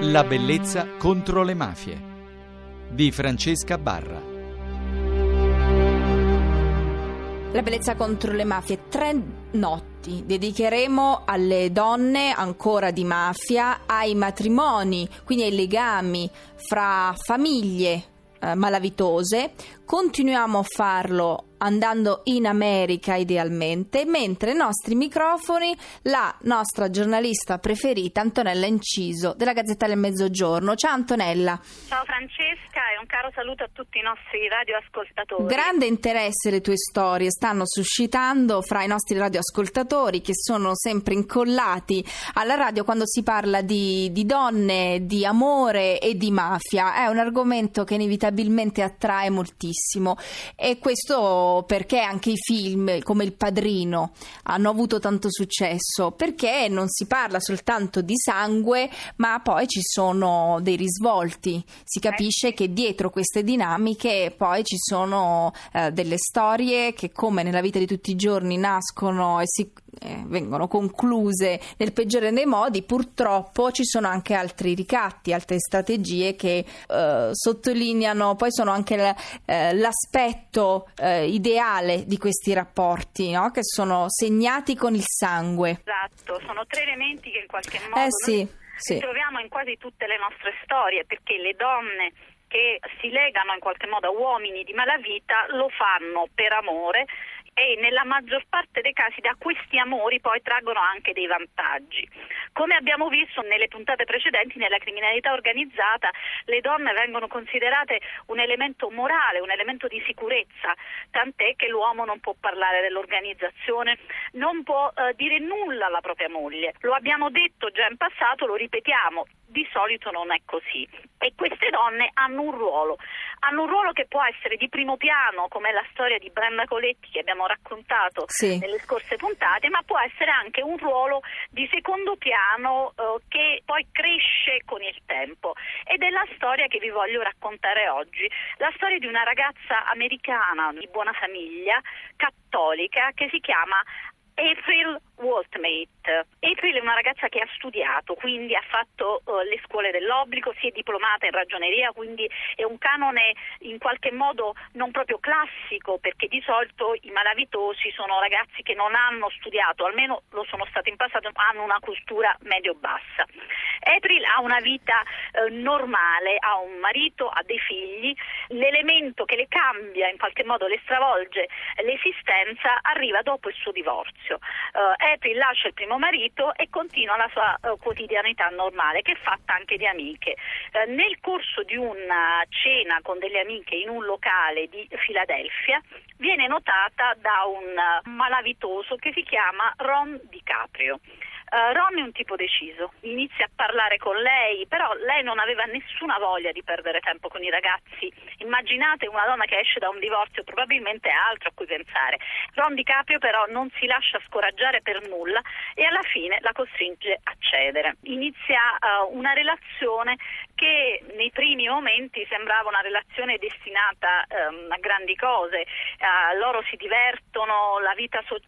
La bellezza contro le mafie di Francesca Barra. La bellezza contro le mafie, tre notti dedicheremo alle donne ancora di mafia, ai matrimoni, quindi ai legami fra famiglie eh, malavitose. Continuiamo a farlo andando in America idealmente, mentre ai nostri microfoni la nostra giornalista preferita Antonella Inciso della Gazzetta del Mezzogiorno. Ciao Antonella. Ciao Francesca e un caro saluto a tutti i nostri radioascoltatori. Grande interesse le tue storie stanno suscitando fra i nostri radioascoltatori che sono sempre incollati alla radio quando si parla di, di donne, di amore e di mafia. È un argomento che inevitabilmente attrae moltissimo e questo perché anche i film come Il Padrino hanno avuto tanto successo, perché non si parla soltanto di sangue, ma poi ci sono dei risvolti. Si capisce che dietro queste dinamiche poi ci sono eh, delle storie che come nella vita di tutti i giorni nascono e si eh, vengono concluse nel peggiore dei modi, purtroppo ci sono anche altri ricatti, altre strategie che eh, sottolineano, poi sono anche l- eh, l'aspetto eh, ideale di questi rapporti, no? che sono segnati con il sangue. Esatto, sono tre elementi che in qualche modo eh, sì, sì. troviamo in quasi tutte le nostre storie, perché le donne che si legano in qualche modo a uomini di malavita lo fanno per amore e nella maggior parte dei casi da questi amori poi traggono anche dei vantaggi. Come abbiamo visto nelle puntate precedenti, nella criminalità organizzata le donne vengono considerate un elemento morale, un elemento di sicurezza, tant'è che l'uomo non può parlare dell'organizzazione, non può eh, dire nulla alla propria moglie. Lo abbiamo detto già in passato, lo ripetiamo, di solito non è così. E queste donne hanno un ruolo, hanno un ruolo che può essere di primo piano come la storia di Brenda Coletti che abbiamo raccontato sì. nelle scorse puntate, ma può essere anche un ruolo di secondo piano eh, che poi cresce con il tempo. Ed è la storia che vi voglio raccontare oggi, la storia di una ragazza americana di buona famiglia, cattolica, che si chiama April Waltmate. April è una ragazza che ha studiato, quindi ha fatto uh, le scuole dell'obbligo, si è diplomata in ragioneria, quindi è un canone in qualche modo non proprio classico, perché di solito i malavitosi sono ragazzi che non hanno studiato, almeno lo sono stati in passato, hanno una cultura medio-bassa. April ha una vita uh, normale, ha un marito, ha dei figli, l'elemento che le cambia, in qualche modo le stravolge l'esistenza, arriva dopo il suo divorzio. Uh, April lascia il primo marito e continua la sua uh, quotidianità normale, che è fatta anche di amiche. Uh, nel corso di una cena con delle amiche in un locale di Filadelfia viene notata da un malavitoso che si chiama Ron DiCaprio. Uh, Ron è un tipo deciso, inizia a parlare con lei, però lei non aveva nessuna voglia di perdere tempo con i ragazzi. Immaginate una donna che esce da un divorzio, probabilmente ha altro a cui pensare. Ron DiCaprio però non si lascia scoraggiare per nulla e alla fine la costringe a cedere. Inizia uh, una relazione che nei primi momenti sembrava una relazione destinata um, a grandi cose. Uh, loro si divertono, so-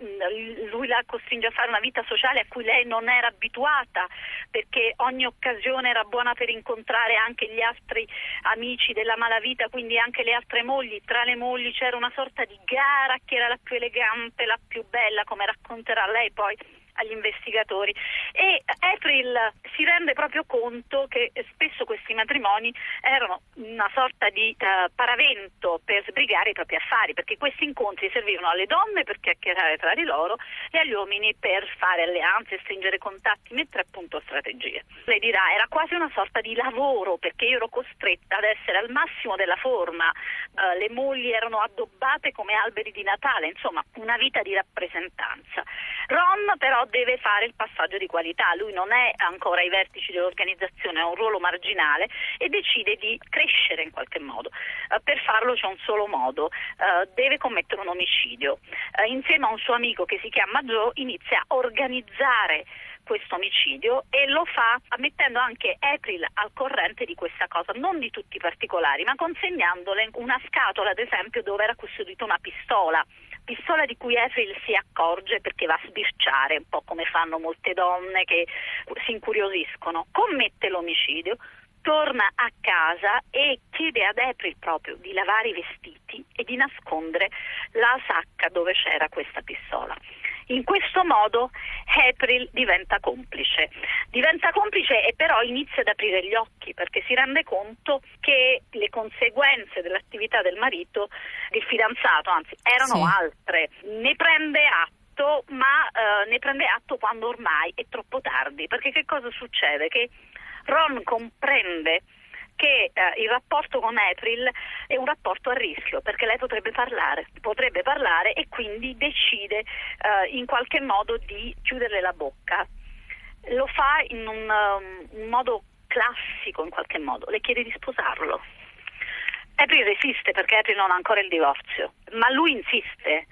lui la costringe a fare una vita sociale a cui lei non era abituata perché ogni occasione era buona per incontrare anche gli altri amici della malavita, quindi anche le altre mogli. Tra le mogli c'era una sorta di gara chi era la più elegante, la più bella, come racconterà lei poi agli investigatori e April si rende proprio conto che spesso questi matrimoni erano una sorta di uh, paravento per sbrigare i propri affari perché questi incontri servivano alle donne per chiacchierare tra di loro e agli uomini per fare alleanze, stringere contatti, mettere a punto strategie. Lei dirà era quasi una sorta di lavoro perché io ero costretta ad essere al massimo della forma, uh, le mogli erano addobbate come alberi di Natale, insomma una vita di rappresentanza. Ron però deve fare il passaggio di qualità, lui non è ancora ai vertici dell'organizzazione, ha un ruolo marginale e decide di crescere in qualche modo. Uh, per farlo c'è un solo modo, uh, deve commettere un omicidio. Uh, insieme a un suo amico che si chiama Joe inizia a organizzare questo omicidio e lo fa mettendo anche April al corrente di questa cosa, non di tutti i particolari, ma consegnandole una scatola ad esempio dove era custodita una pistola pistola di cui April si accorge perché va a sbirciare, un po' come fanno molte donne che si incuriosiscono, commette l'omicidio, torna a casa e chiede ad April proprio di lavare i vestiti e di nascondere la sacca dove c'era questa pistola. In questo modo April diventa complice. Diventa complice e però inizia ad aprire gli occhi perché si rende conto che le conseguenze dell'attività del marito, del fidanzato, anzi, erano sì. altre. Ne prende atto, ma eh, ne prende atto quando ormai è troppo tardi, perché che cosa succede? Che Ron comprende che eh, il rapporto con April è un rapporto a rischio perché lei potrebbe parlare, potrebbe parlare e quindi decide eh, in qualche modo di chiuderle la bocca. Lo fa in un, um, un modo classico in qualche modo, le chiede di sposarlo. April resiste perché April non ha ancora il divorzio, ma lui insiste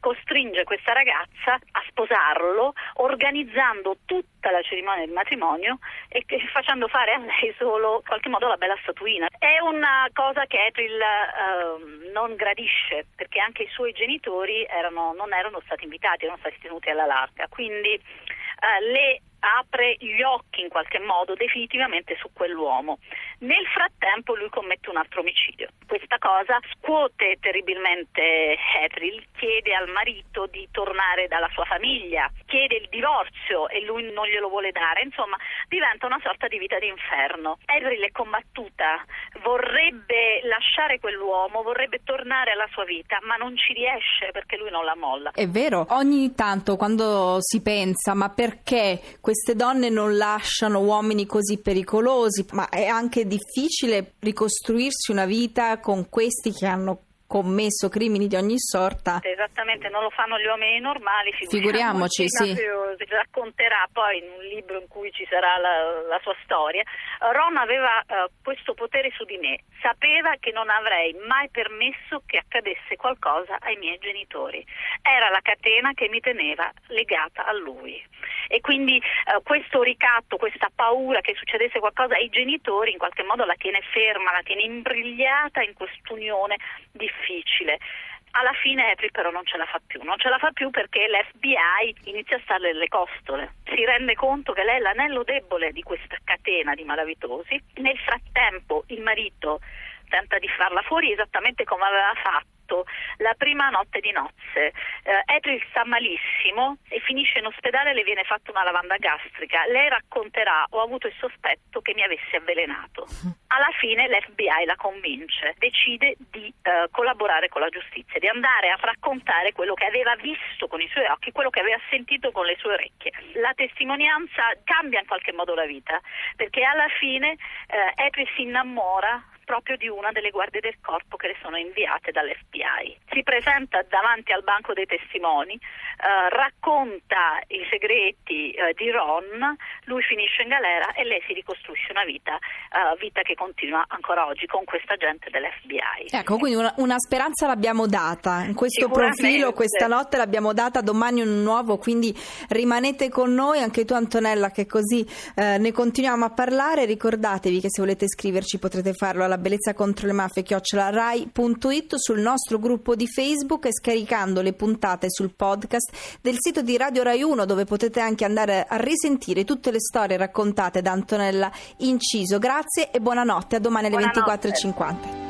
costringe questa ragazza a sposarlo organizzando tutta la cerimonia del matrimonio e facendo fare a lei solo in qualche modo la bella statuina. È una cosa che April eh, non gradisce perché anche i suoi genitori erano, non erano stati invitati, erano stati tenuti alla larga, quindi eh, le apre gli occhi in qualche modo definitivamente su quell'uomo. Nel frattempo lui commette un altro omicidio. Questa cosa scuote terribilmente April, chiede al marito di tornare dalla sua famiglia, chiede il divorzio e lui non glielo vuole dare, insomma diventa una sorta di vita d'inferno. April è combattuta, vorrebbe lasciare quell'uomo, vorrebbe tornare alla sua vita, ma non ci riesce perché lui non la molla. È vero, ogni tanto quando si pensa ma perché queste donne non lasciano uomini così pericolosi, ma è anche difficile ricostruirsi una vita con questi che hanno commesso crimini di ogni sorta. Esattamente, non lo fanno gli uomini normali, figuriamoci, sì. Racconterà poi in un libro in cui ci sarà la, la sua storia. Ron aveva uh, questo potere su di me, sapeva che non avrei mai permesso che accadesse qualcosa ai miei genitori. Era la catena che mi teneva legata a lui. E quindi uh, questo ricatto, questa paura che succedesse qualcosa ai genitori in qualche modo la tiene ferma, la tiene imbrigliata in quest'unione difficile difficile. Alla fine April però non ce la fa più, non ce la fa più perché l'FBI inizia a starle le costole, si rende conto che lei è l'anello debole di questa catena di malavitosi. Nel frattempo il marito tenta di farla fuori esattamente come aveva fatto fatto la prima notte di nozze. Eh, April sta malissimo e finisce in ospedale e le viene fatta una lavanda gastrica. Lei racconterà ho avuto il sospetto che mi avesse avvelenato. Alla fine l'FBI la convince, decide di eh, collaborare con la giustizia, di andare a raccontare quello che aveva visto con i suoi occhi, quello che aveva sentito con le sue orecchie. La testimonianza cambia in qualche modo la vita, perché alla fine eh, April si innamora proprio di una delle guardie del corpo che le sono inviate dall'FBI. Si presenta davanti al banco dei testimoni, eh, racconta i segreti eh, di Ron, lui finisce in galera e lei si ricostruisce una vita, eh, vita che continua ancora oggi con questa gente dell'FBI. Ecco, quindi una, una speranza l'abbiamo data, in questo profilo questa notte l'abbiamo data, domani un nuovo, quindi rimanete con noi, anche tu Antonella che così eh, ne continuiamo a parlare, ricordatevi che se volete scriverci potrete farlo alla bellezza contro le mafie chiocciolarai.it sul nostro gruppo di Facebook e scaricando le puntate sul podcast del sito di Radio Rai 1 dove potete anche andare a risentire tutte le storie raccontate da Antonella Inciso. Grazie e buonanotte, a domani alle 24.50.